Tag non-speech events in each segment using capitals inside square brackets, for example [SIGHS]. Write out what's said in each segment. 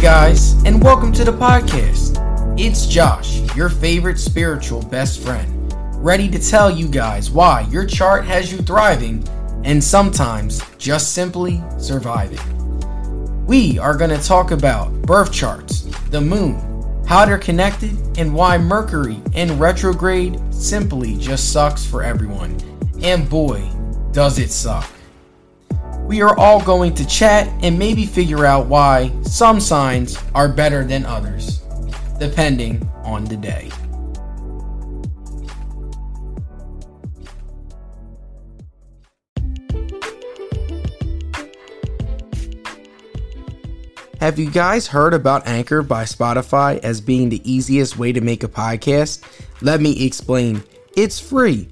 Guys, and welcome to the podcast. It's Josh, your favorite spiritual best friend, ready to tell you guys why your chart has you thriving and sometimes just simply surviving. We are going to talk about birth charts, the moon, how they're connected, and why Mercury in retrograde simply just sucks for everyone. And boy, does it suck. We are all going to chat and maybe figure out why some signs are better than others, depending on the day. Have you guys heard about Anchor by Spotify as being the easiest way to make a podcast? Let me explain. It's free.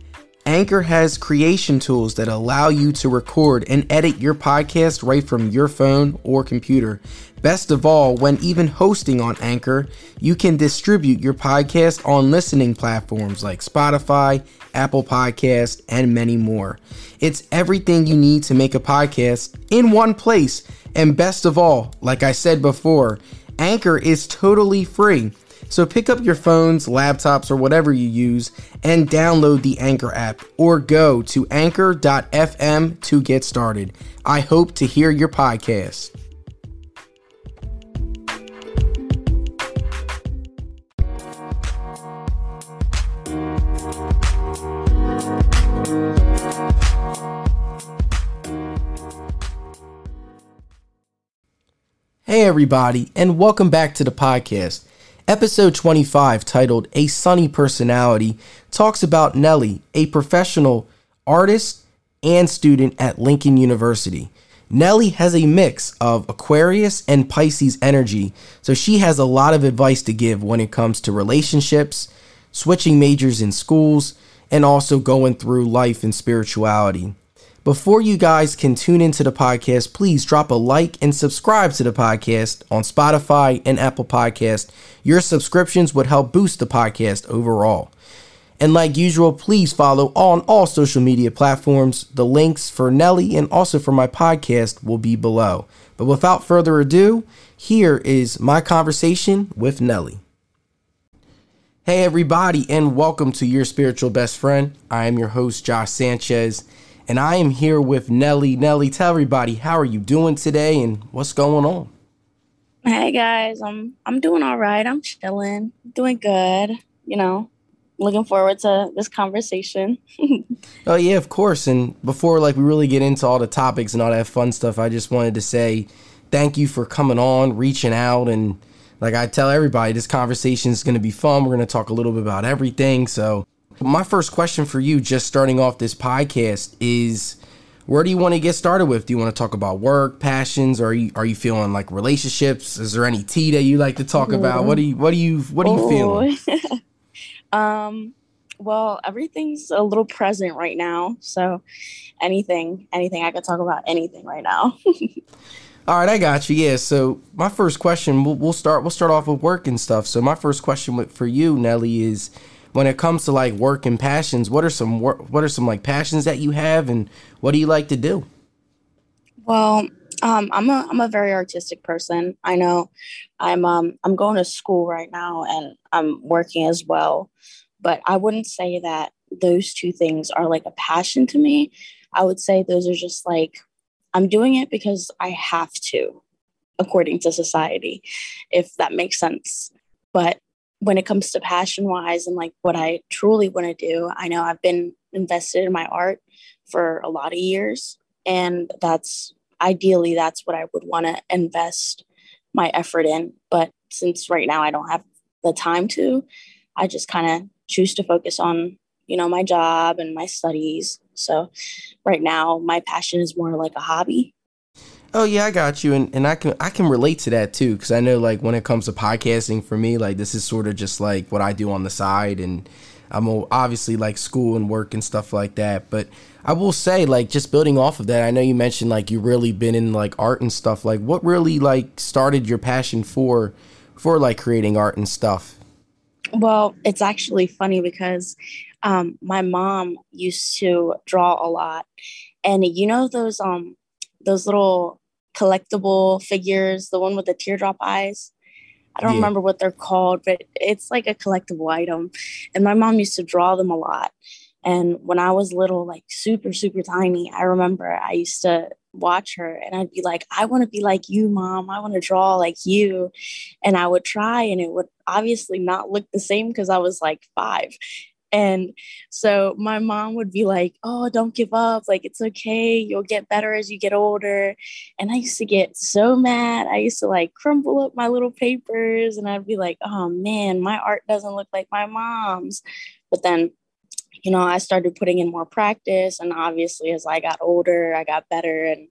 Anchor has creation tools that allow you to record and edit your podcast right from your phone or computer. Best of all, when even hosting on Anchor, you can distribute your podcast on listening platforms like Spotify, Apple Podcast, and many more. It's everything you need to make a podcast in one place. And best of all, like I said before, Anchor is totally free. So pick up your phones, laptops, or whatever you use and download the Anchor app or go to anchor.fm to get started. I hope to hear your podcast. Hey, everybody, and welcome back to the podcast. Episode 25, titled A Sunny Personality, talks about Neli, a professional artist and student at Lincoln University. Neli has a mix of Aquarius and Pisces energy, so she has a lot of advice to give when it comes to relationships, switching majors in schools, and also going through life and spirituality. Before you guys can tune into the podcast, please drop a like and subscribe to the podcast on Spotify and Apple Podcast. Your subscriptions would help boost the podcast overall. And like usual, please follow on all social media platforms. The links for Neli and also for my podcast will be below. But without further ado, here is my conversation with Neli. Hey, everybody, and welcome to Your Spiritual Best Friend. I am your host, Josh Sanchez and I am here with Neli. Neli, tell everybody how are you doing today and what's going on? Hey guys, I'm I'm doing all right. I'm chilling, doing good. You know, looking forward to this conversation. [LAUGHS] oh yeah, of course. And before like we really get into all the topics and all that fun stuff, I just wanted to say thank you for coming on, reaching out, and like I tell everybody, this conversation is going to be fun. We're going to talk a little bit about everything. So my first question for you, just starting off this podcast, is where do you want to get started with? Do you want to talk about work, passions, or are you are you feeling like relationships? Is there any tea that you like to talk about? What do you what do you what are you feeling? [LAUGHS] um well, everything's a little present right now. So anything, anything I could talk about anything right now. [LAUGHS] All right, I got you. Yeah. So my first question, we'll, we'll start. We'll start off with work and stuff. So my first question for you, Neli, is when it comes to like work and passions, what are some work, what are some like passions that you have, and what do you like to do? Well, um, I'm a I'm a very artistic person. I know I'm um I'm going to school right now and I'm working as well, but I wouldn't say that those two things are like a passion to me. I would say those are just like I'm doing it because I have to, according to society, if that makes sense. But when it comes to passion wise and like what I truly want to do, I know I've been invested in my art for a lot of years. And that's ideally, that's what I would want to invest my effort in. But since right now I don't have the time to, I just kind of choose to focus on, you know, my job and my studies. So right now, my passion is more like a hobby Oh yeah, I got you, and and I can I can relate to that too because I know like when it comes to podcasting for me, like this is sort of just like what I do on the side, and I'm obviously like school and work and stuff like that. But I will say like just building off of that, I know you mentioned like you really been in like art and stuff. Like what really like started your passion for for like creating art and stuff? Well, it's actually funny because um, my mom used to draw a lot, and you know those um those little collectible figures, the one with the teardrop eyes. I don't yeah. remember what they're called, but it's like a collectible item. And my mom used to draw them a lot. And when I was little, like super, super tiny, I remember I used to watch her and I'd be like, I want to be like you, mom. I want to draw like you. And I would try, and it would obviously not look the same because I was like five. And so my mom would be like, Oh, don't give up. Like, it's okay. You'll get better as you get older. And I used to get so mad. I used to like crumple up my little papers and I'd be like, Oh man, my art doesn't look like my mom's. But then, you know, I started putting in more practice. And obviously, as I got older, I got better and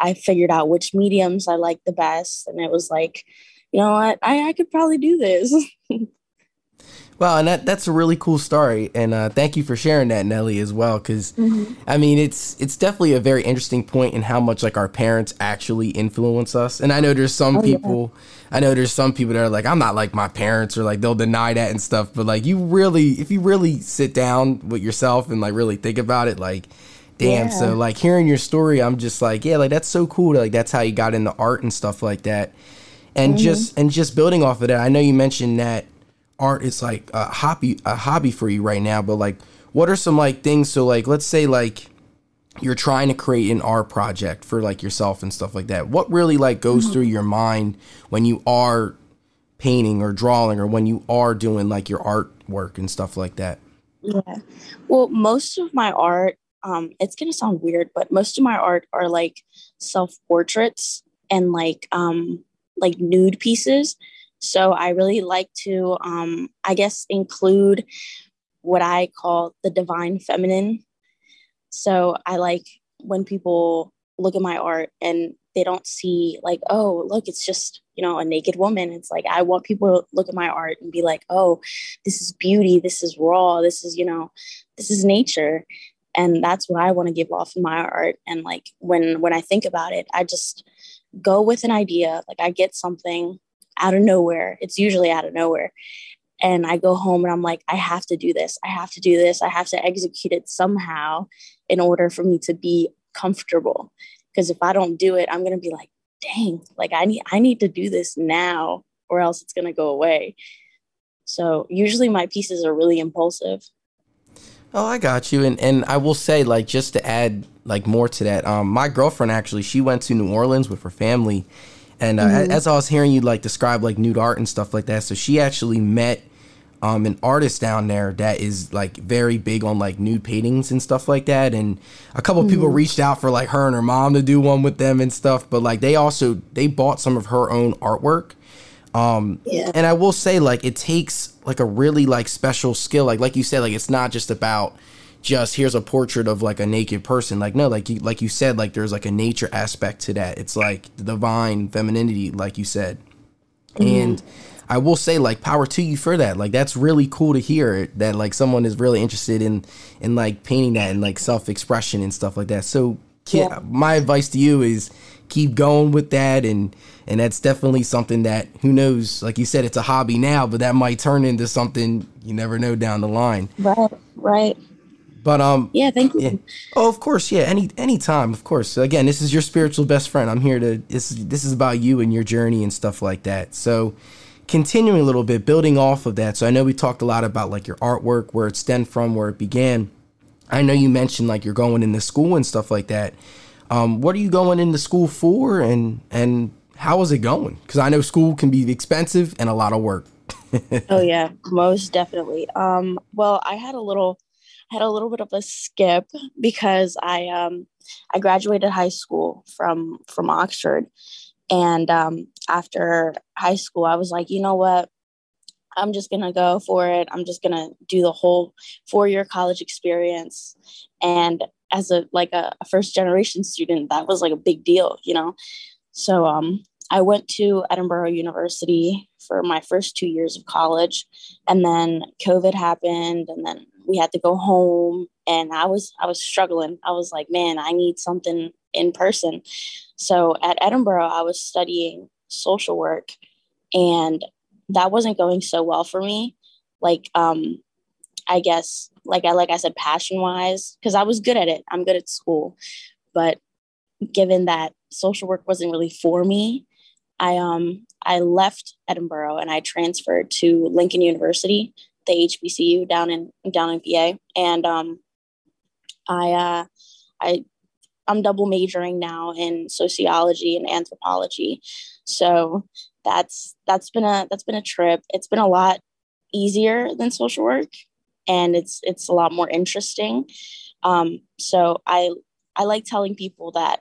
I figured out which mediums I liked the best. And it was like, you know what, I, I could probably do this. [LAUGHS] Wow, and that that's a really cool story, and uh, thank you for sharing that, Neli, as well. Because mm-hmm. I mean, it's it's definitely a very interesting point in how much like our parents actually influence us. And I know there's some oh, people, yeah. I know there's some people that are like, I'm not like my parents, or like they'll deny that and stuff. But like, you really, if you really sit down with yourself and like really think about it, like, damn. Yeah. So like hearing your story, I'm just like, yeah, like that's so cool. like that's how you got into art and stuff like that. And mm-hmm. just and just building off of that, I know you mentioned that art is like a hobby a hobby for you right now but like what are some like things so like let's say like you're trying to create an art project for like yourself and stuff like that. What really like goes mm-hmm. through your mind when you are painting or drawing or when you are doing like your artwork and stuff like that? Yeah. Well most of my art um it's gonna sound weird but most of my art are like self portraits and like um like nude pieces so I really like to, um, I guess, include what I call the divine feminine. So I like when people look at my art and they don't see like, oh, look, it's just, you know, a naked woman. It's like I want people to look at my art and be like, oh, this is beauty, this is raw, this is, you know, this is nature. And that's what I want to give off in my art. And like when when I think about it, I just go with an idea. Like I get something out of nowhere. It's usually out of nowhere. And I go home and I'm like, I have to do this. I have to do this. I have to execute it somehow in order for me to be comfortable. Because if I don't do it, I'm gonna be like, dang, like I need I need to do this now or else it's gonna go away. So usually my pieces are really impulsive. Oh, I got you. And and I will say, like, just to add like more to that, um, my girlfriend actually she went to New Orleans with her family and uh, mm-hmm. as I was hearing you like describe like nude art and stuff like that, so she actually met um, an artist down there that is like very big on like nude paintings and stuff like that. And a couple mm-hmm. people reached out for like her and her mom to do one with them and stuff. But like they also they bought some of her own artwork. Um, yeah. And I will say like it takes like a really like special skill. Like like you said, like it's not just about just here's a portrait of like a naked person. Like no, like you like you said, like there's like a nature aspect to that. It's like the divine femininity, like you said. Mm-hmm. And I will say, like, power to you for that. Like that's really cool to hear that like someone is really interested in in like painting that and like self expression and stuff like that. So yeah. my advice to you is keep going with that and and that's definitely something that who knows like you said it's a hobby now but that might turn into something you never know down the line right right but um, yeah, thank you. Yeah. Oh, of course, yeah. Any any time, of course. Again, this is your spiritual best friend. I'm here to. This this is about you and your journey and stuff like that. So, continuing a little bit, building off of that. So I know we talked a lot about like your artwork, where it stemmed from, where it began. I know you mentioned like you're going into school and stuff like that. Um, what are you going into school for, and and how is it going? Because I know school can be expensive and a lot of work. [LAUGHS] oh yeah, most definitely. Um, well, I had a little had a little bit of a skip because I um, I graduated high school from from Oxford, and um, after high school, I was like, you know what, I'm just gonna go for it. I'm just gonna do the whole four year college experience, and as a like a, a first generation student, that was like a big deal, you know. So um, I went to Edinburgh University for my first two years of college, and then COVID happened, and then we had to go home and i was i was struggling. I was like man i need something in person. So at edinburgh i was studying social work and that wasn't going so well for me. Like um i guess like i like i said passion wise because i was good at it. I'm good at school. But given that social work wasn't really for me, I um I left Edinburgh and I transferred to Lincoln University, the HBCU down in down in VA, and um, I uh, I I'm double majoring now in sociology and anthropology, so that's that's been a that's been a trip. It's been a lot easier than social work, and it's it's a lot more interesting. Um, so I I like telling people that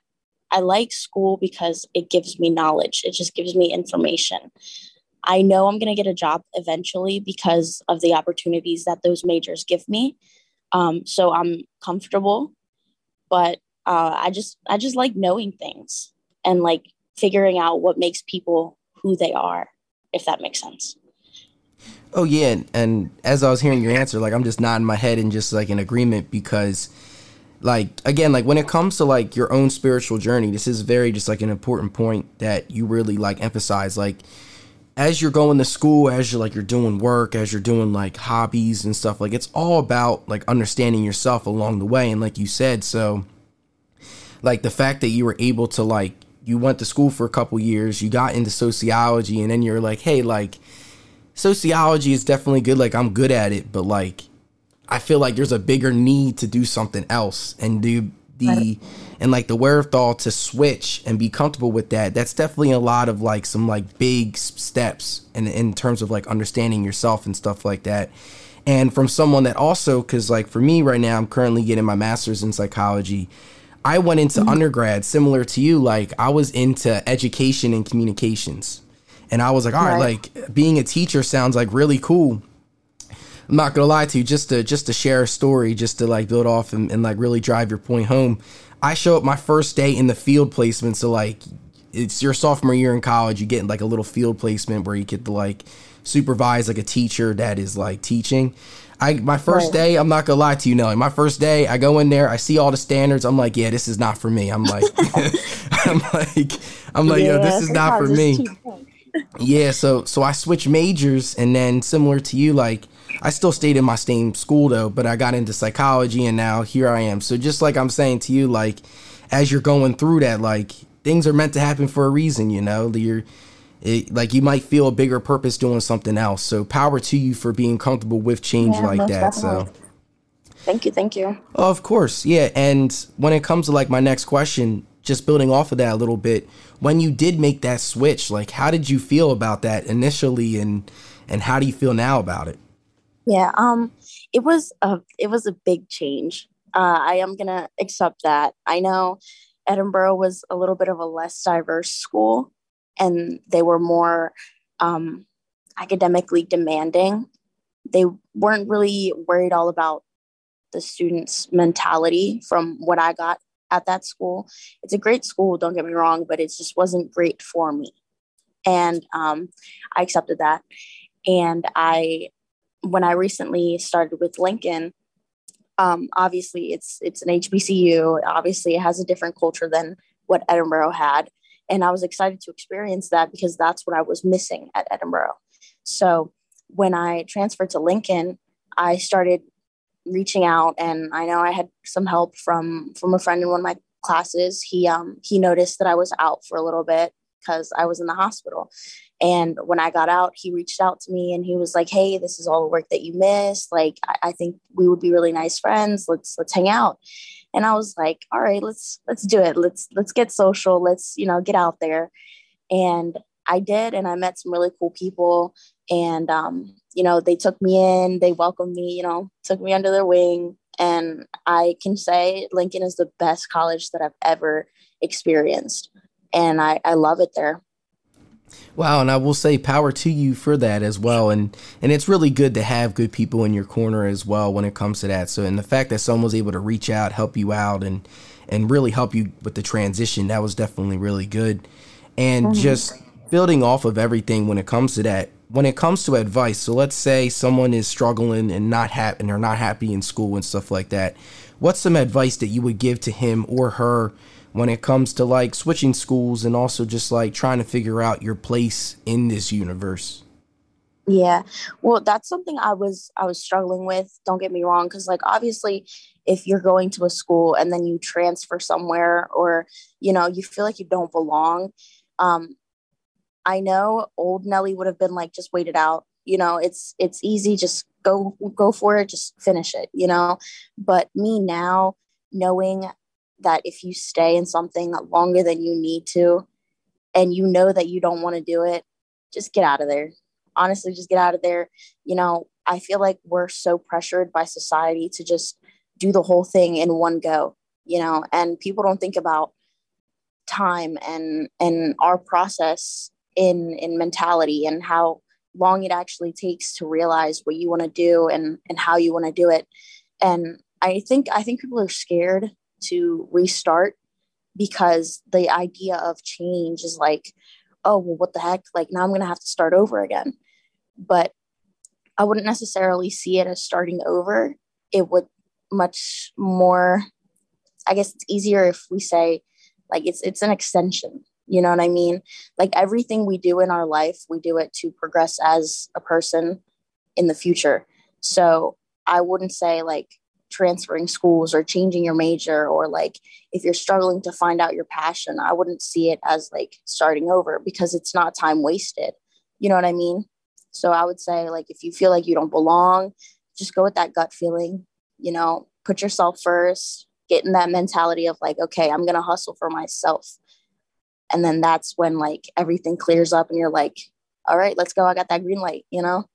I like school because it gives me knowledge. It just gives me information. I know I'm going to get a job eventually because of the opportunities that those majors give me. Um, so I'm comfortable, but uh, I just I just like knowing things and like figuring out what makes people who they are, if that makes sense. Oh yeah, and as I was hearing your answer, like I'm just nodding my head and just like in agreement because like again like when it comes to like your own spiritual journey this is very just like an important point that you really like emphasize like as you're going to school as you're like you're doing work as you're doing like hobbies and stuff like it's all about like understanding yourself along the way and like you said so like the fact that you were able to like you went to school for a couple years you got into sociology and then you're like hey like sociology is definitely good like i'm good at it but like I feel like there's a bigger need to do something else and do the right. and like the wherewithal to switch and be comfortable with that. That's definitely a lot of like some like big steps in in terms of like understanding yourself and stuff like that. And from someone that also cuz like for me right now I'm currently getting my masters in psychology. I went into mm-hmm. undergrad similar to you like I was into education and communications. And I was like, all right, right like being a teacher sounds like really cool I'm not gonna lie to you, just to just to share a story, just to like build off and, and like really drive your point home. I show up my first day in the field placement, so like it's your sophomore year in college, you get like a little field placement where you get to like supervise like a teacher that is like teaching. I my first right. day, I'm not gonna lie to you, Neli. My first day, I go in there, I see all the standards. I'm like, yeah, this is not for me. I'm like, [LAUGHS] I'm like, I'm like, yeah, yo, this is not for me. [LAUGHS] yeah, so so I switched majors, and then similar to you, like I still stayed in my same school though, but I got into psychology and now here I am. So just like I'm saying to you, like as you're going through that, like things are meant to happen for a reason, you know. You're it, like you might feel a bigger purpose doing something else. So power to you for being comfortable with change yeah, like that. Definitely. So thank you, thank you. of course, yeah. And when it comes to like my next question, just building off of that a little bit, when you did make that switch, like how did you feel about that initially, and and how do you feel now about it? Yeah, um, it was a it was a big change. Uh, I am gonna accept that. I know Edinburgh was a little bit of a less diverse school, and they were more um, academically demanding. They weren't really worried all about the students' mentality from what I got at that school. It's a great school, don't get me wrong, but it just wasn't great for me. And um, I accepted that. And I when I recently started with Lincoln, um, obviously it's it's an HBCU. Obviously, it has a different culture than what Edinburgh had, and I was excited to experience that because that's what I was missing at Edinburgh. So when I transferred to Lincoln, I started reaching out, and I know I had some help from from a friend in one of my classes. He um he noticed that I was out for a little bit because I was in the hospital, and when I got out, he reached out to me and he was like, Hey, this is all the work that you missed. Like, I, I think we would be really nice friends. Let's, let's hang out. And I was like, all right, let's, let's do it. Let's, let's get social. Let's, you know, get out there. And I did. And I met some really cool people. And, um, you know, they took me in, they welcomed me, you know, took me under their wing. And I can say Lincoln is the best college that I've ever experienced. And I, I love it there. Wow, and I will say power to you for that as well. And and it's really good to have good people in your corner as well when it comes to that. So and the fact that someone was able to reach out, help you out and and really help you with the transition, that was definitely really good. And mm-hmm. just building off of everything when it comes to that, when it comes to advice, so let's say someone is struggling and not happy and they're not happy in school and stuff like that. What's some advice that you would give to him or her when it comes to like switching schools and also just like trying to figure out your place in this universe yeah well that's something i was i was struggling with don't get me wrong because like obviously if you're going to a school and then you transfer somewhere or you know you feel like you don't belong um, i know old neli would have been like just wait it out you know it's it's easy just go go for it just finish it you know? But me now knowing that if you stay in something longer than you need to and you know that you don't want to do it just get out of there. Honestly just get out of there. You know i feel like we're so pressured by society to just do the whole thing in one go you know? And people don't think about time and and our process in in mentality and how long it actually takes to realize what you want to do and and how you want to do it. And i think i think people are scared to restart because the idea of change is like oh well what the heck? Like now i'm going to have to start over again. But i wouldn't necessarily see it as starting over. It would much more i guess it's easier if we say like it's it's an extension you know what i mean? Like everything we do in our life we do it to progress as a person in the future. So i wouldn't say like transferring schools or changing your major or like if you're struggling to find out your passion i wouldn't see it as like starting over because it's not time wasted. You know what i mean? So i would say like if you feel like you don't belong just go with that gut feeling. You know put yourself first get in that mentality of like okay i'm gonna hustle for myself and then that's when like everything clears up and you're like all right let's go i got that green light you know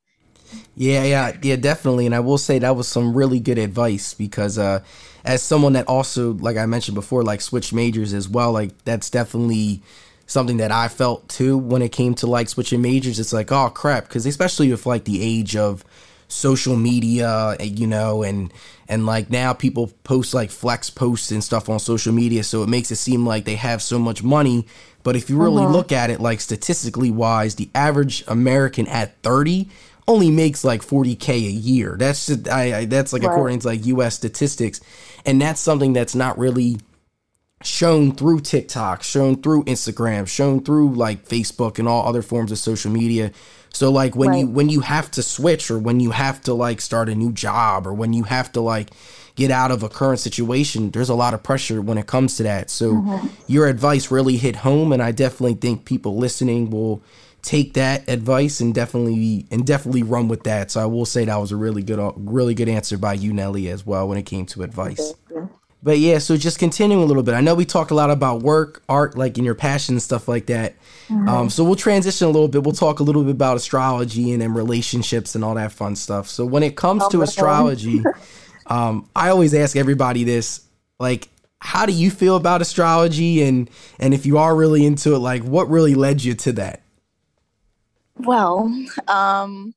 yeah, yeah, yeah, definitely. And I will say that was some really good advice because uh as someone that also, like I mentioned before, like switched majors as well, like that's definitely something that I felt too when it came to like switching majors. It's like, oh crap, because especially with like the age of social media, eh, you know, and and like now people post like flex posts and stuff on social media, so it makes it seem like they have so much money. But if you really uh-huh. look at it, like statistically wise, the average American at 30 only makes like 40k a year. That's just I, I that's like right. according to like US statistics and that's something that's not really shown through TikTok, shown through Instagram, shown through like Facebook and all other forms of social media. So like when right. you when you have to switch or when you have to like start a new job or when you have to like get out of a current situation, there's a lot of pressure when it comes to that. So mm-hmm. your advice really hit home and I definitely think people listening will take that advice and definitely and definitely run with that. So I will say that was a really good really good answer by you, Neli, as well when it came to advice. But yeah, so just continuing a little bit. I know we talked a lot about work, art, like in your passion and stuff like that. Mm-hmm. Um, so we'll transition a little bit. We'll talk a little bit about astrology and then relationships and all that fun stuff. So when it comes oh, to astrology, [LAUGHS] um, I always ask everybody this: like, how do you feel about astrology? And and if you are really into it, like, what really led you to that? Well, um,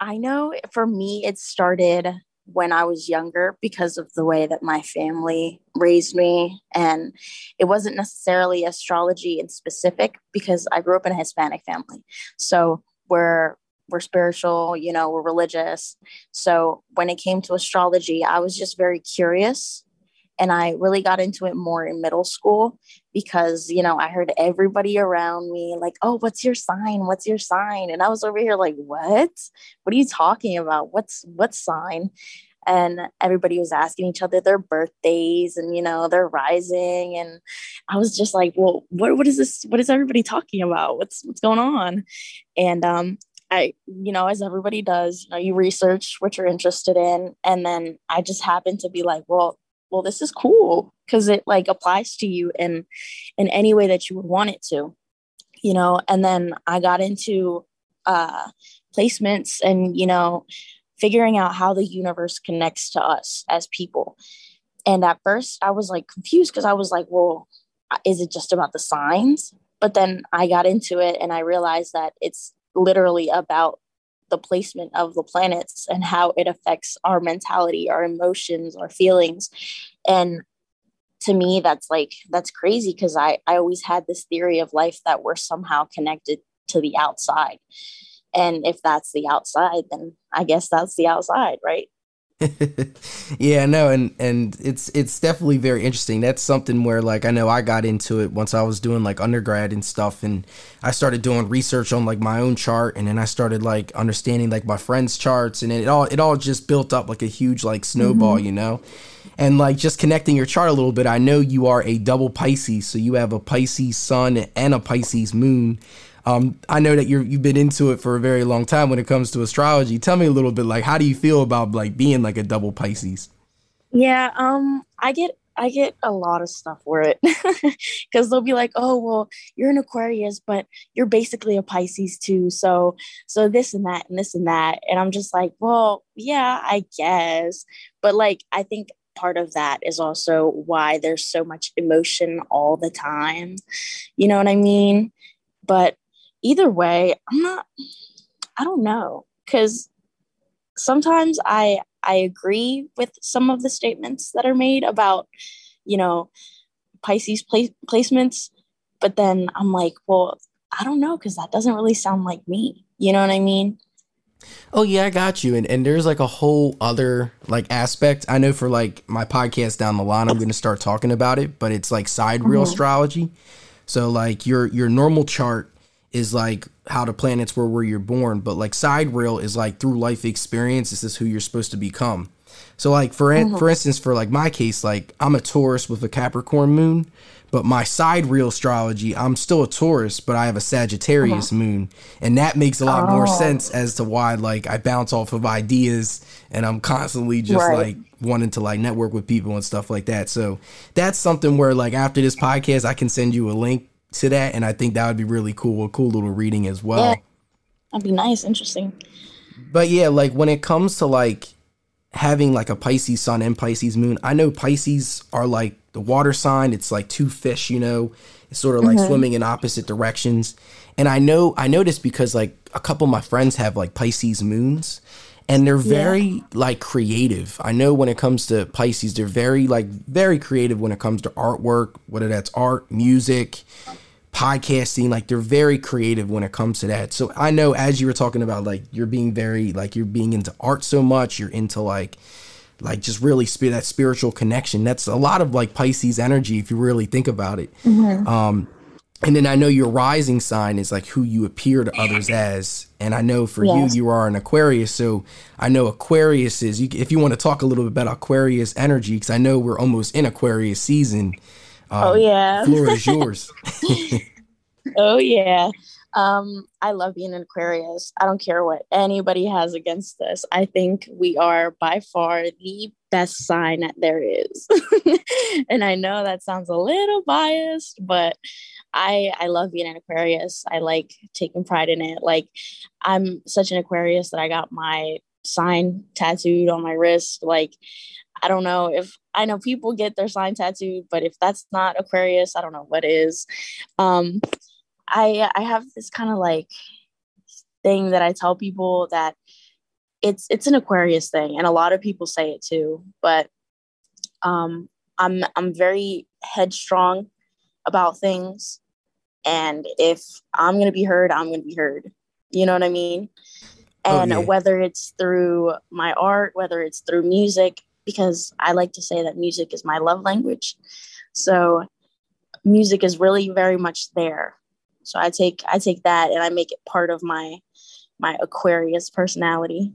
I know for me, it started when I was younger because of the way that my family raised me. And it wasn't necessarily astrology in specific because I grew up in a Hispanic family. So we're we're spiritual, you know, we're religious. So when it came to astrology, I was just very curious and I really got into it more in middle school because, you know, I heard everybody around me like, oh, what's your sign? What's your sign? And I was over here like, what? What are you talking about? What's what sign? And everybody was asking each other their birthdays and, you know, their rising. And I was just like, well, what, what is this? What is everybody talking about? What's what's going on? And um, I, you know, as everybody does, you know, you research what you're interested in. And then I just happened to be like, well, well this is cool because it like applies to you in in any way that you would want it to you know? And then i got into uh placements and you know figuring out how the universe connects to us as people. And at first i was like confused because i was like well is it just about the signs? But then i got into it and i realized that it's literally about the placement of the planets and how it affects our mentality, our emotions, our feelings. And to me, that's like, that's crazy because I, I always had this theory of life that we're somehow connected to the outside. And if that's the outside, then I guess that's the outside, right? [LAUGHS] yeah, no, and and it's it's definitely very interesting. That's something where like I know I got into it once I was doing like undergrad and stuff, and I started doing research on like my own chart, and then I started like understanding like my friends' charts, and it all it all just built up like a huge like snowball, mm-hmm. you know. And like just connecting your chart a little bit, I know you are a double Pisces, so you have a Pisces sun and a Pisces moon. Um, I know that you're you've been into it for a very long time when it comes to astrology. Tell me a little bit, like, how do you feel about like being like a double Pisces? Yeah, um, I get I get a lot of stuff for it [LAUGHS] because they'll be like, "Oh, well, you're an Aquarius, but you're basically a Pisces too." So, so this and that and this and that, and I'm just like, "Well, yeah, I guess," but like, I think part of that is also why there's so much emotion all the time. You know what I mean? But either way, I'm not, I don't know. Cause sometimes I, I agree with some of the statements that are made about, you know, Pisces pla- placements, but then I'm like, well, I don't know, because that doesn't really sound like me. You know what I mean? Oh yeah, I got you. And and there's like a whole other like aspect. I know for like my podcast down the line, I'm going to start talking about it, but it's like sidereal mm-hmm. astrology. So like your your normal chart is like how the planets were where you're born, but like side sidereal is like through life experience. This is who you're supposed to become. So like for mm-hmm. for instance, for like my case, like I'm a Taurus with a Capricorn moon, but my side sidereal astrology, I'm still a Taurus, but I have a Sagittarius uh-huh. moon, and that makes a lot oh. more sense as to why like I bounce off of ideas and I'm constantly just right. like wanting to like network with people and stuff like that. So that's something where like after this podcast, I can send you a link to that, and I think that would be really cool, a cool little reading as well. Yeah, that'd be nice, interesting. But yeah, like when it comes to like having like a Pisces sun and Pisces moon, I know Pisces are like the water sign. It's like two fish, you know. It's sort of like mm-hmm. swimming in opposite directions. And I know I know this because like a couple of my friends have like Pisces moons and they're very yeah. like creative. I know when it comes to Pisces, they're very like very creative when it comes to artwork, whether that's art, music, podcasting like they're very creative when it comes to that so i know as you were talking about like you're being very like you're being into art so much you're into like like just really sp- that spiritual connection that's a lot of like pisces energy if you really think about it mm-hmm. um and then i know your rising sign is like who you appear to others as and i know for yes. you you are an aquarius so i know aquarius is you, if you want to talk a little bit about aquarius energy because i know we're almost in aquarius season um, oh yeah, floor is [LAUGHS] yours. oh yeah. Um, I love being an Aquarius. I don't care what anybody has against us. I think we are by far the best sign that there is. [LAUGHS] and I know that sounds a little biased, but I I love being an Aquarius. I like taking pride in it. Like I'm such an Aquarius that I got my sign tattooed on my wrist. Like I don't know if I know people get their sign tattooed, but if that's not Aquarius, I don't know what is. Um, I I have this kind of like thing that I tell people that it's it's an Aquarius thing, and a lot of people say it too. But um, I'm I'm very headstrong about things, and if I'm gonna be heard, I'm gonna be heard. You know what I mean? Oh, and oh, yeah. whether it's through my art, whether it's through music, because I like to say that music is my love language. So music is really very much there. So I take I take that and I make it part of my my Aquarius personality.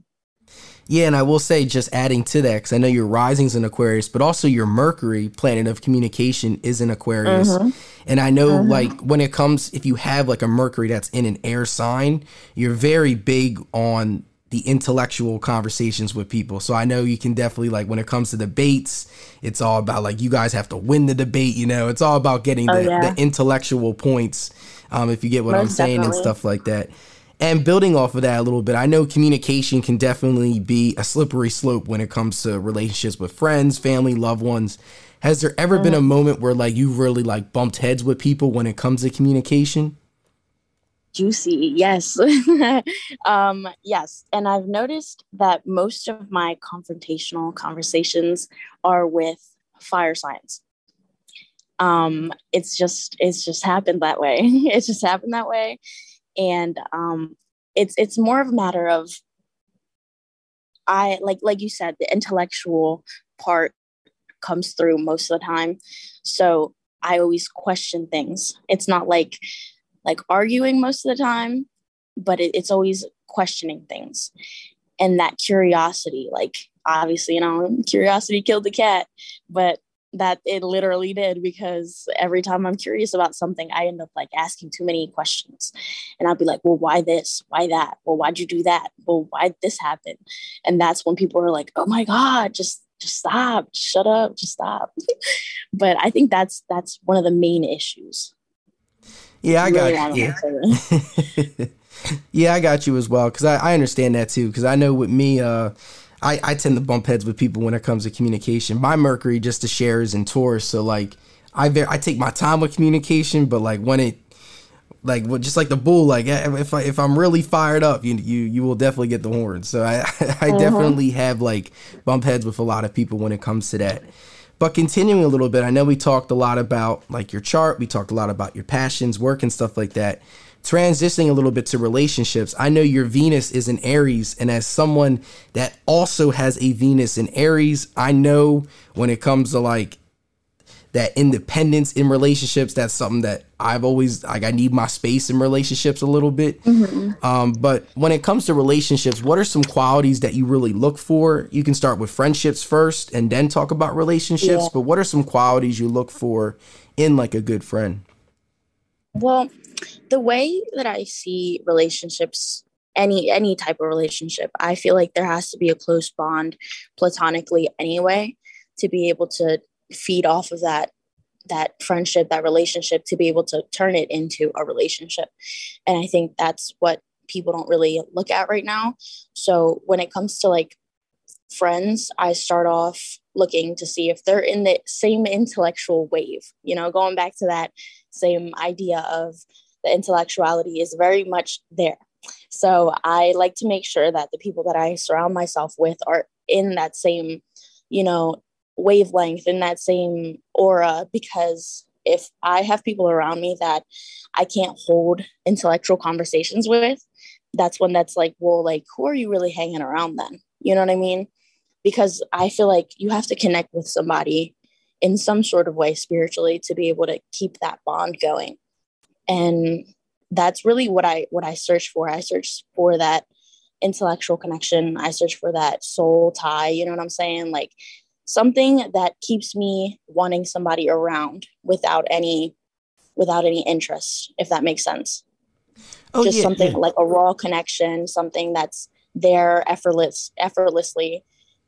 Yeah, and I will say, just adding to that, because I know your rising's in Aquarius, but also your Mercury, planet of communication, is in Aquarius. Mm-hmm. And I know, mm-hmm. like, when it comes, if you have like a Mercury that's in an air sign, you're very big on the intellectual conversations with people. So I know you can definitely like when it comes to debates, it's all about like you guys have to win the debate, you know. It's all about getting oh, the, yeah. the, intellectual points um if you get what Most I'm saying definitely. and stuff like that. And building off of that a little bit, I know communication can definitely be a slippery slope when it comes to relationships with friends, family, loved ones. Has there ever been a mm-hmm. moment where like you really like bumped heads with people when it comes to communication? juicy yes [LAUGHS] um, yes and i've noticed that most of my confrontational conversations are with fire signs um, it's just it's just happened that way [LAUGHS] it's just happened that way and um, it's it's more of a matter of I like like you said, the intellectual part comes through most of the time. So I always question things. It's not like like arguing most of the time, but it, it's always questioning things and that curiosity. Like obviously, you know, curiosity killed the cat, but that it literally did because every time I'm curious about something, I end up like asking too many questions. And I'll be like, well, why this? Why that? Well, why'd you do that? Well, why'd this happen? And that's when people are like, oh my God, just just stop, shut up, just stop. [LAUGHS] but I think that's that's one of the main issues. Yeah, I really got you. Yeah. [LAUGHS] yeah, I got you as well because I, I understand that too. Because I know with me, uh, I, I tend to bump heads with people when it comes to communication. My Mercury just to share is in Taurus, so like I ver- I take my time with communication, but like when it like well, just like the bull, like if I, if I'm really fired up, you you you will definitely get the horns. So I [LAUGHS] I uh-huh. definitely have like bump heads with a lot of people when it comes to that. But continuing a little bit, I know we talked a lot about like your chart, we talked a lot about your passions, work and stuff like that transitioning a little bit to relationships, I know your Venus is in Aries, and as someone that also has a Venus in Aries, I know when it comes to like that independence in relationships, that's something that I've always like. I need my space in relationships a little bit. Mm-hmm. Um, but when it comes to relationships, what are some qualities that you really look for? You can start with friendships first, and then talk about relationships. Yeah. But what are some qualities you look for in like a good friend? Well, the way that I see relationships any any type of relationship i feel like there has to be a close bond platonically anyway to be able to feed off of that that friendship that relationship to be able to turn it into a relationship. And i think that's what people don't really look at right now. So when it comes to like friends i start off looking to see if they're in the same intellectual wave you know going back to that same idea of the intellectuality is very much there. So I like to make sure that the people that I surround myself with are in that same, you know, wavelength, in that same aura, because if I have people around me that I can't hold intellectual conversations with, that's when that's like, well, like, who are you really hanging around then? You know what I mean? Because I feel like you have to connect with somebody in some sort of way spiritually to be able to keep that bond going and that's really what i what i search for. I search for that intellectual connection. I search for that soul tie you know what i'm saying? Like something that keeps me wanting somebody around without any without any interest if that makes sense. Oh, just yeah, something yeah. like a raw connection something that's there effortless effortlessly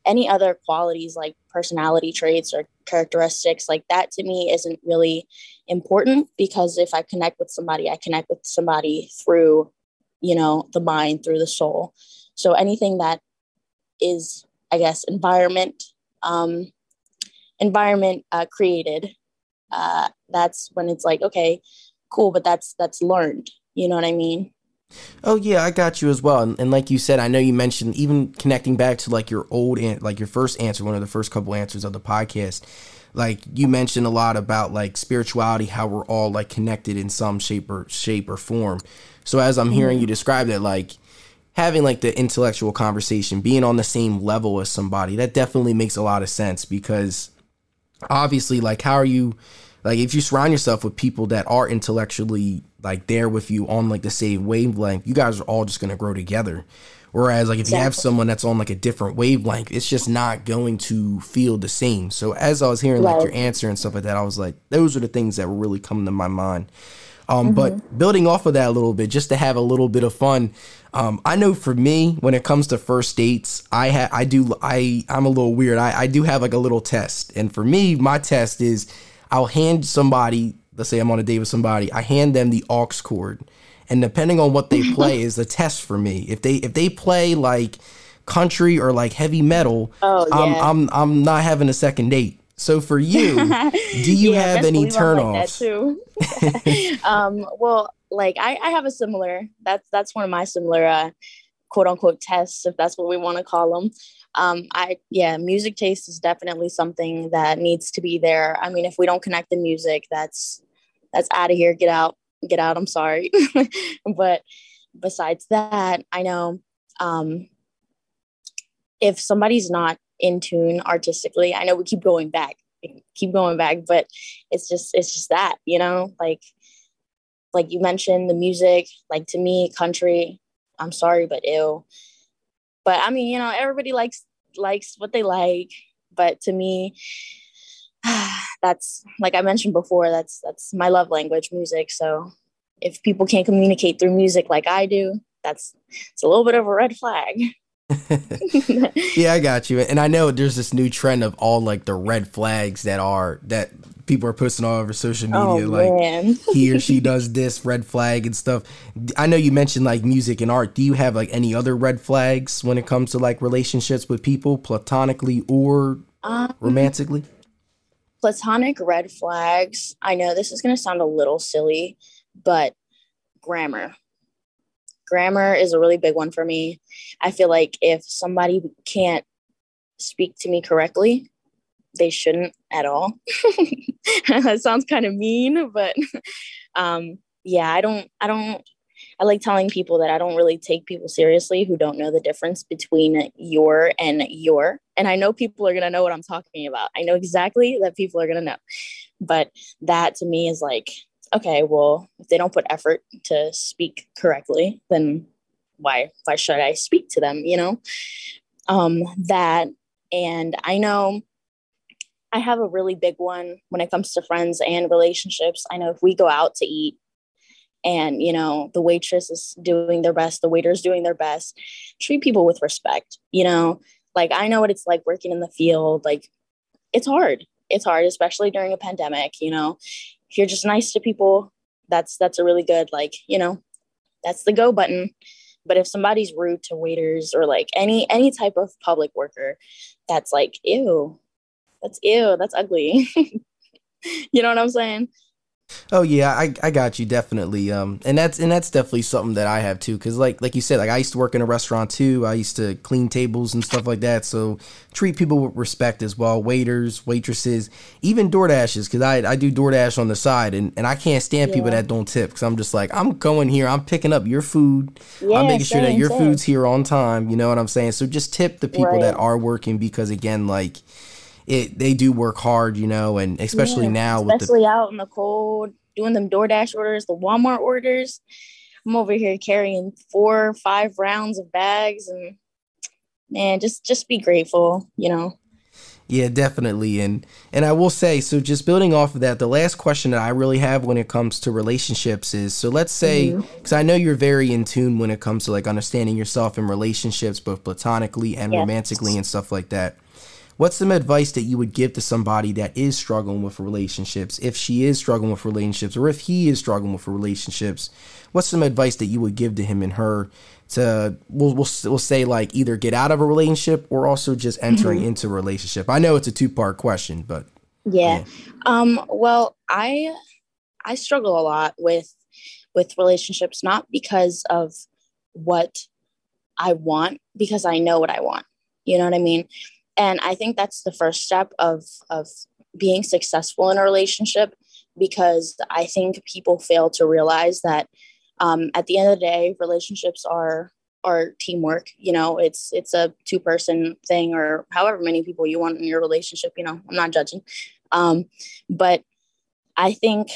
any other qualities like personality traits or characteristics like that to me isn't really important because if I connect with somebody, I connect with somebody through, you know, the mind, through the soul. So anything that is, I guess, environment, um, environment uh, created, uh, that's when it's like, okay, cool, but that's that's learned. You know what I mean? Oh yeah, I got you as well. And, and, like you said, I know you mentioned even connecting back to like your old an- like your first answer, one of the first couple answers of the podcast. Like you mentioned a lot about like spirituality, how we're all like connected in some shape or shape or form. So as I'm hearing you mm-hmm. describe that, like having like the intellectual conversation, being on the same level as somebody, that definitely makes a lot of sense because obviously, like how are you like if you surround yourself with people that are intellectually like there with you on like the same wavelength, you guys are all just gonna grow together. Whereas like if exactly. you have someone that's on like a different wavelength, it's just not going to feel the same. So as I was hearing right. like your answer and stuff like that, I was like, those are the things that were really coming to my mind. Um, mm-hmm. But building off of that a little bit, just to have a little bit of fun, um, I know for me, when it comes to first dates, I ha- I do I I'm a little weird. I, I do have like a little test, and for me, my test is I'll hand somebody, let's say I'm on a date with somebody, I hand them the aux cord, and depending on what they [LAUGHS] play is a test for me. If they if they play like country or like heavy metal, oh, yeah. I'm I'm I'm not having a second date. So for you, [LAUGHS] do you yeah, have any turnoffs? Like too. [LAUGHS] um, well, like I, I have a similar. That's that's one of my similar uh, quote unquote tests, if that's what we want to call them um, I yeah, music taste is definitely something that needs to be there. I mean, if we don't connect the music, that's that's out of here. Get out, get out. I'm sorry, [LAUGHS] but besides that, I know um, if somebody's not in tune artistically, I know we keep going back, keep going back, but it's just it's just that, you know, like like you mentioned the music, like to me, country, I'm sorry, but ill. But I mean, you know, everybody likes likes what they like. But to me, [SIGHS] that's like I mentioned before, that's that's my love language, music. So if people can't communicate through music like I do, that's it's a little bit of a red flag. [LAUGHS] [LAUGHS] yeah, I got you. And I know there's this new trend of all like the red flags that are that people are posting all over social media oh, like [LAUGHS] he or she does this red flag and stuff. I know you mentioned like music and art. Do you have like any other red flags when it comes to like relationships with people platonically or um, romantically? Platonic red flags. I know this is going to sound a little silly, but grammar grammar is a really big one for me. I feel like if somebody can't speak to me correctly, they shouldn't at all. [LAUGHS] that sounds kind of mean, but um, yeah, I don't, I don't, I like telling people that I don't really take people seriously who don't know the difference between your and you're. And I know people are going to know what I'm talking about. I know exactly that people are going to know. But that to me is like okay, well, if they don't put effort to speak correctly, then why why should I speak to them? You know, um, that and I know I have a really big one when it comes to friends and relationships. I know if we go out to eat and you know the waitress is doing their best, the waiter's doing their best, treat people with respect. You know, like I know what it's like working in the field. Like it's hard. It's hard, especially during a pandemic. You know, if you're just nice to people, that's that's a really good like, you know, that's the go button. But if somebody's rude to waiters or like any any type of public worker, that's like ew. That's ew, that's ugly. [LAUGHS] you know what I'm saying? Oh yeah, I, I got you definitely. Um, and that's and that's definitely something that I have too. Cause like like you said, like I used to work in a restaurant too. I used to clean tables and stuff like that. So treat people with respect as well. Waiters, waitresses, even DoorDashers. Cause I I do DoorDash on the side, and, and I can't stand yeah. people that don't tip. Cause I'm just like I'm going here. I'm picking up your food. Yeah, I'm making sure that your food's here on time. You know what I'm saying? So just tip the people right. that are working because again, like it they do work hard, you know, and especially yeah, now, especially the- out in the cold, doing them DoorDash orders, the Walmart orders. I'm over here carrying four, five rounds of bags, and man, just just be grateful, you know. Yeah, definitely. And and I will say, so just building off of that, the last question that I really have when it comes to relationships is so let's say because mm-hmm. I know you're very in tune when it comes to like understanding yourself in relationships, both platonically and yes. romantically and stuff like that. What's some advice that you would give to somebody that is struggling with relationships, if she is struggling with relationships, or if he is struggling with relationships? What's some advice that you would give to him and her to we'll we'll, we'll say like either get out of a relationship or also just entering mm-hmm. into a relationship? I know it's a two part question, but yeah. yeah. Um. Well, I I struggle a lot with with relationships, not because of what I want, because I know what I want. You know what I mean? And i think that's the first step of of being successful in a relationship because i think people fail to realize that um, at the end of the day relationships are are teamwork. You know it's it's a two person thing or however many people you want in your relationship you know i'm not judging. Um, but i think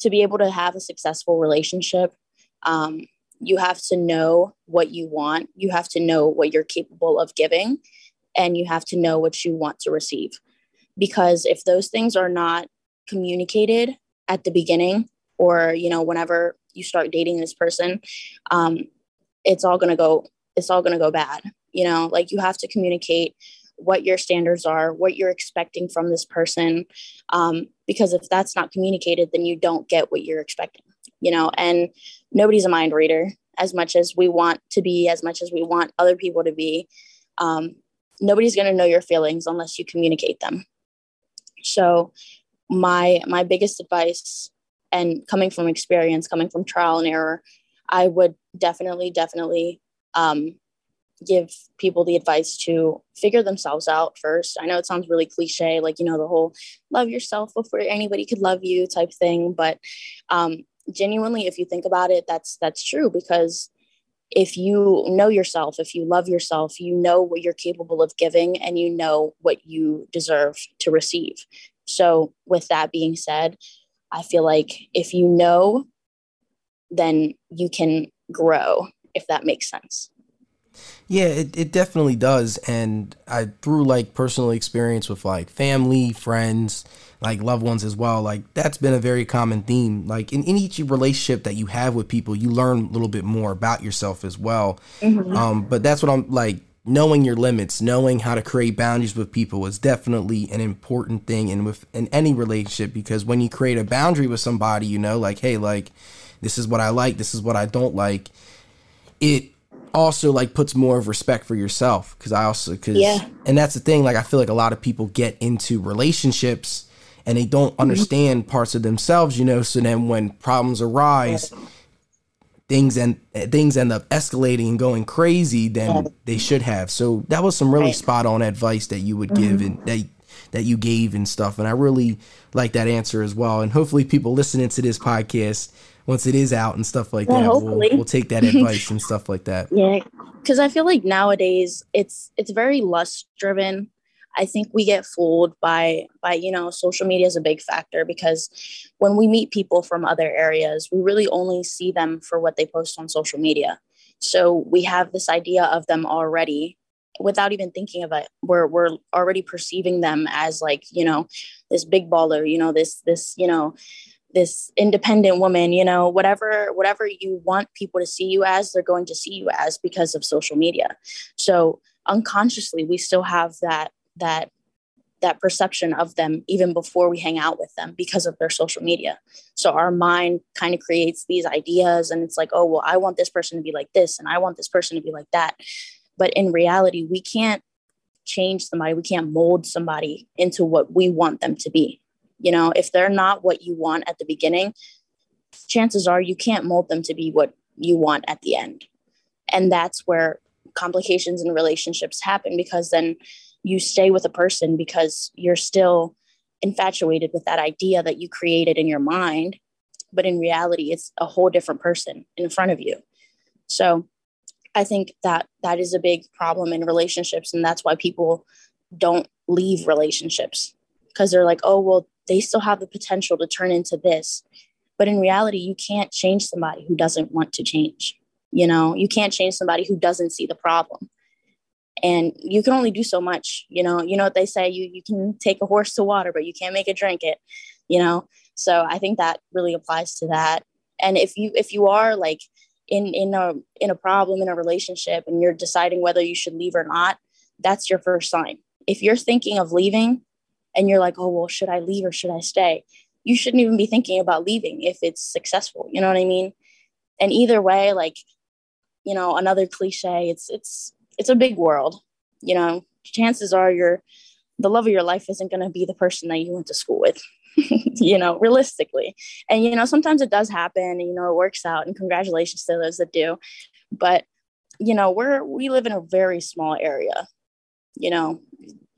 to be able to have a successful relationship um, you have to know what you want. You have to know what you're capable of giving and you have to know what you want to receive. Because if those things are not communicated at the beginning or, you know, whenever you start dating this person, um, it's all going to go, it's all going to go bad. You know, like you have to communicate what your standards are, what you're expecting from this person. Um, because if that's not communicated, then you don't get what you're expecting, you know, and nobody's a mind reader as much as we want to be, as much as we want other people to be. Um, nobody's going to know your feelings unless you communicate them. So my my biggest advice and coming from experience coming from trial and error i would definitely definitely um, give people the advice to figure themselves out first. I know it sounds really cliche like you know the whole love yourself before anybody could love you type thing but um, genuinely if you think about it that's that's true because if you know yourself, if you love yourself, you know what you're capable of giving and you know what you deserve to receive. So, with that being said, I feel like if you know, then you can grow, if that makes sense. Yeah, it, it definitely does. And I through like personal experience with like family, friends, like loved ones as well, like that's been a very common theme. Like in, in each relationship that you have with people, you learn a little bit more about yourself as well. Mm-hmm. Um, but that's what I'm like knowing your limits, knowing how to create boundaries with people is definitely an important thing in with in any relationship because when you create a boundary with somebody, you know, like, hey, like this is what I like, this is what I don't like, it also like puts more of respect for yourself because I also because yeah. and that's the thing like I feel like a lot of people get into relationships and they don't mm-hmm. understand parts of themselves you know so then when problems arise things and things end up escalating and going crazy than yeah. they should have so that was some really right. spot on advice that you would mm-hmm. give and that that you gave and stuff and I really like that answer as well and hopefully people listening to this podcast once it is out and stuff like well, that, hopefully. we'll, we'll take that [LAUGHS] advice and stuff like that. Yeah, because I feel like nowadays it's it's very lust driven. I think we get fooled by by you know social media is a big factor because when we meet people from other areas, we really only see them for what they post on social media. So we have this idea of them already without even thinking of it. We're we're already perceiving them as like you know this big baller, you know this this you know this independent woman you know whatever whatever you want people to see you as they're going to see you as because of social media. So unconsciously we still have that that that perception of them even before we hang out with them because of their social media. So our mind kind of creates these ideas and it's like oh well i want this person to be like this and i want this person to be like that. But in reality we can't change somebody. We can't mold somebody into what we want them to be you know, if they're not what you want at the beginning, chances are you can't mold them to be what you want at the end. And that's where complications in relationships happen because then you stay with a person because you're still infatuated with that idea that you created in your mind. But in reality, it's a whole different person in front of you. So I think that that is a big problem in relationships. And that's why people don't leave relationships because they're like, oh, well, they still have the potential to turn into this. But in reality, you can't change somebody who doesn't want to change. You know, you can't change somebody who doesn't see the problem. And you can only do so much. You know, you know what they say, you you can take a horse to water, but you can't make it drink it, you know. So I think that really applies to that. And if you if you are like in in a in a problem in a relationship and you're deciding whether you should leave or not, that's your first sign. If you're thinking of leaving, and you're like, oh, well, should I leave or should I stay? You shouldn't even be thinking about leaving if it's successful. You know what I mean? And either way, like, you know, another cliche, it's, it's, it's a big world. You know, chances are you're, the love of your life isn't going to be the person that you went to school with, [LAUGHS] you know, realistically. And, you know, sometimes it does happen and, you know, it works out and congratulations to those that do. But, you know, we're, we live in a very small area, you know,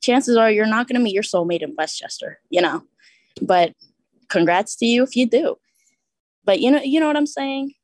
chances are you're not going to meet your soulmate in Westchester, you know. But congrats to you if you do. But you know, you know what I'm saying?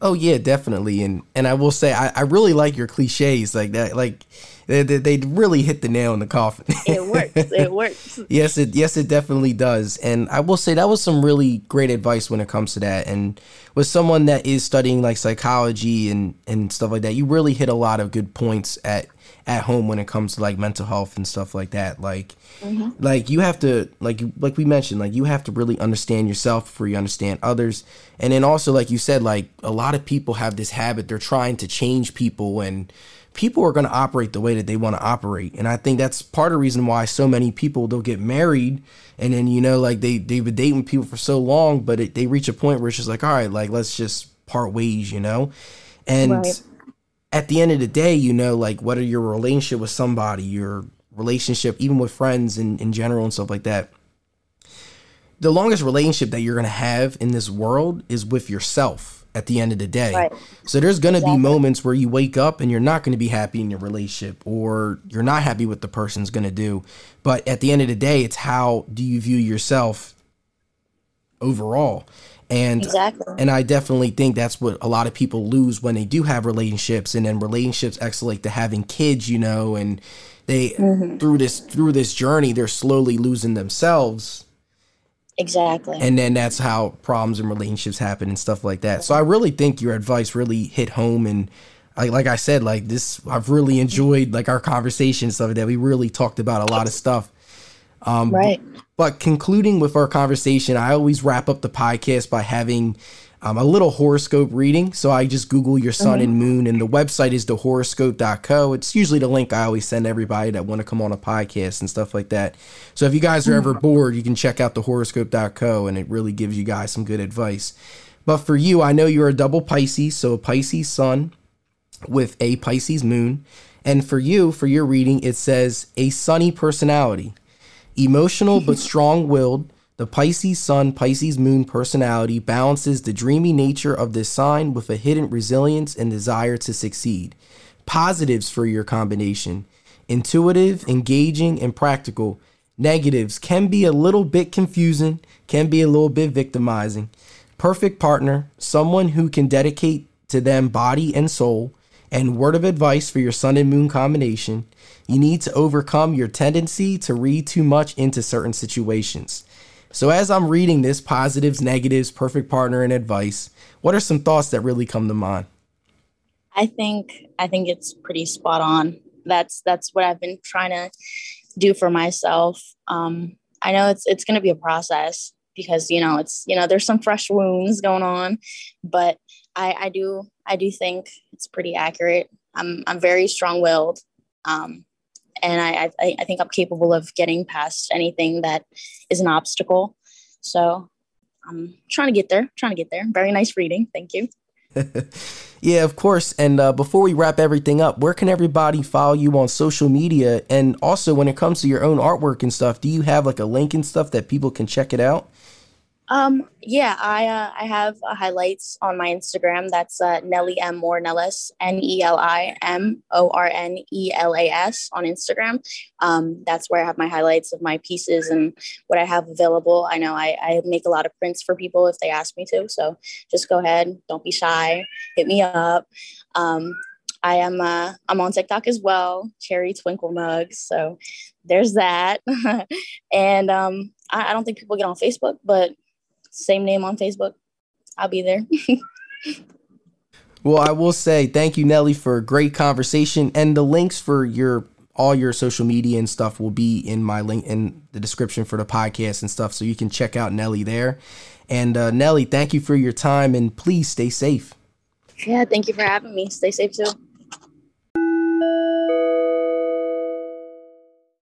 Oh yeah, definitely. And and I will say I, I really like your cliches like that. Like they, they, they really hit the nail in the coffin. it works. It [LAUGHS] works. yes, it yes it definitely does. And I will say that was some really great advice when it comes to that. And with someone that is studying like psychology and and stuff like that, you really hit a lot of good points at at home when it comes to like mental health and stuff like that. Like, mm-hmm. like you have to like like we mentioned, like you have to really understand yourself before you understand others. And then also, like you said, like a lot of people have this habit; they're trying to change people, and people are going to operate the way that they want to operate. And I think that's part of the reason why so many people they'll get married, and then you know, like they they've been dating people for so long, but it, they reach a point where it's just like, all right, like let's just part ways, you know, and. Right at the end of the day, you know, like whether your relationship with somebody, your relationship, even with friends in, in general and stuff like that, the longest relationship that you're going to have in this world is with yourself at the end of the day. Right. So there's going to exactly. be moments where you wake up and you're not going to be happy in your relationship or you're not happy with the person's going to do. But at the end of the day, it's how do you view yourself overall? And exactly. and I definitely think that's what a lot of people lose when they do have relationships and then relationships escalate to having kids, you know, and they mm-hmm. through this through this journey they're slowly losing themselves. Exactly. And then that's how problems in relationships happen and stuff like that. So I really think your advice really hit home and like like I said, like this I've really enjoyed like our conversation stuff that we really talked about a lot of stuff. Um, right. But concluding with our conversation, I always wrap up the podcast by having um, a little horoscope reading. So I just Google your sun mm-hmm. and moon, and the website is thehoroscope.co. It's usually the link I always send everybody that want to come on a podcast and stuff like that. So if you guys are ever mm-hmm. bored, you can check out thehoroscope.co, and it really gives you guys some good advice. But for you, I know you're a double Pisces, so a Pisces sun with a Pisces moon. And for you, for your reading, it says a sunny personality. Emotional but strong willed, the Pisces Sun, Pisces Moon personality balances the dreamy nature of this sign with a hidden resilience and desire to succeed. Positives for your combination intuitive, engaging, and practical. Negatives can be a little bit confusing, can be a little bit victimizing. Perfect partner, someone who can dedicate to them body and soul. And word of advice for your sun and moon combination you need to overcome your tendency to read too much into certain situations. So, as I'm reading this positives, negatives, perfect partner, and advice, what are some thoughts that really come to mind? I think I think it's pretty spot on. That's that's what I've been trying to do for myself. Um, I know it's it's going to be a process because you know it's you know there's some fresh wounds going on, but I I do I do think it's pretty accurate. I'm I'm very strong willed. Um, and I, I, I think I'm capable of getting past anything that is an obstacle. So I'm trying to get there, trying to get there. Very nice reading. Thank you. [LAUGHS] yeah, of course. And uh, before we wrap everything up, where can everybody follow you on social media? And also, when it comes to your own artwork and stuff, do you have like a link and stuff that people can check it out? Um, yeah, I uh, I have uh, highlights on my Instagram. That's uh, Neli M Mornelas, N E L I M O R N E L A S on Instagram. Um, that's where I have my highlights of my pieces and what I have available. I know I, I make a lot of prints for people if they ask me to. So just go ahead, don't be shy, hit me up. Um, I am uh, I'm on TikTok as well, Cherry Twinkle Mugs. So there's that. [LAUGHS] and um, I, I don't think people get on Facebook, but same name on Facebook. I'll be there. [LAUGHS] well, I will say thank you, Neli, for a great conversation. And the links for your all your social media and stuff will be in my link in the description for the podcast and stuff. So you can check out Neli there. And uh, Neli, thank you for your time and please stay safe. Yeah, thank you for having me. Stay safe too.